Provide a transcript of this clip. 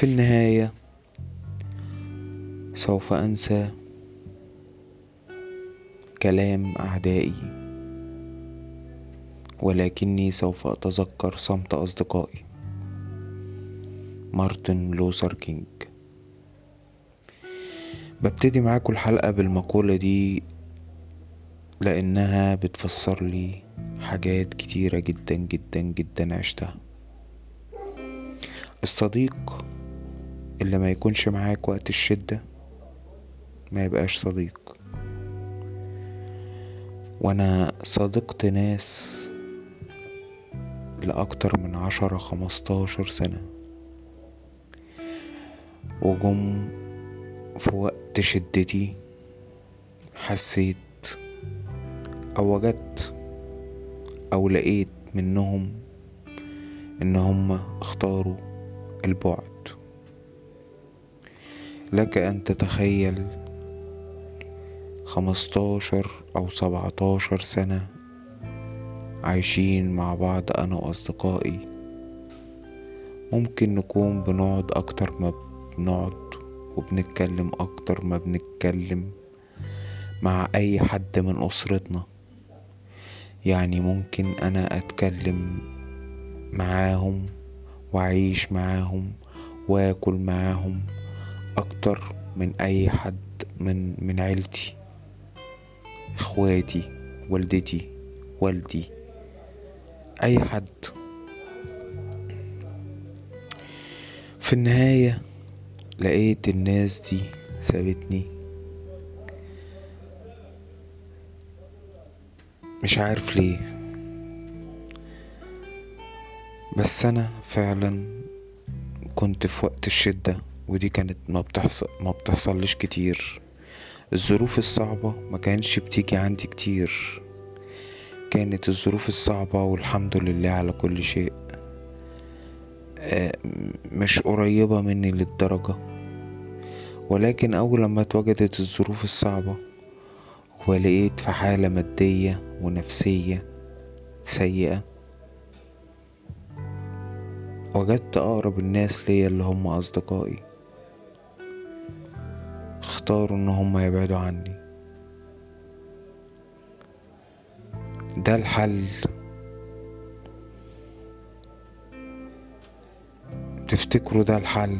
في النهاية سوف أنسى كلام أعدائي ولكني سوف أتذكر صمت أصدقائي مارتن لوثر كينج. ببتدي معاكم الحلقة بالمقولة دي لأنها بتفسر لي حاجات كتيرة جدا جدا جدا عشتها. الصديق اللي ما يكونش معاك وقت الشدة ما يبقاش صديق. وأنا صادقت ناس لأكتر من عشرة خمستاشر سنة. وجم في وقت شدتي حسيت أو وجدت أو لقيت منهم إن هم اختاروا البعد. لك أن تتخيل خمستاشر أو سبعتاشر سنة عايشين مع بعض أنا وأصدقائي. ممكن نكون بنقعد أكتر ما بنقعد وبنتكلم أكتر ما بنتكلم مع أي حد من أسرتنا. يعني ممكن أنا أتكلم معاهم وأعيش معاهم وآكل معاهم أكتر من أي حد من من عيلتي إخواتي والدتي والدي. أي حد. في النهاية لقيت الناس دي سابتني. مش عارف ليه. بس أنا فعلا كنت في وقت الشدة. ودي كانت ما بتحصل ما بتحصلش كتير. الظروف الصعبة ما كانتش بتيجي عندي كتير. كانت الظروف الصعبة والحمد لله على كل شيء. مش قريبة مني للدرجة. ولكن أول لما اتوجدت الظروف الصعبة ولقيت في حالة مادية ونفسية سيئة. وجدت أقرب الناس ليا اللي هم أصدقائي. اختاروا إن هم يبعدوا عني. ده الحل. تفتكروا ده الحل؟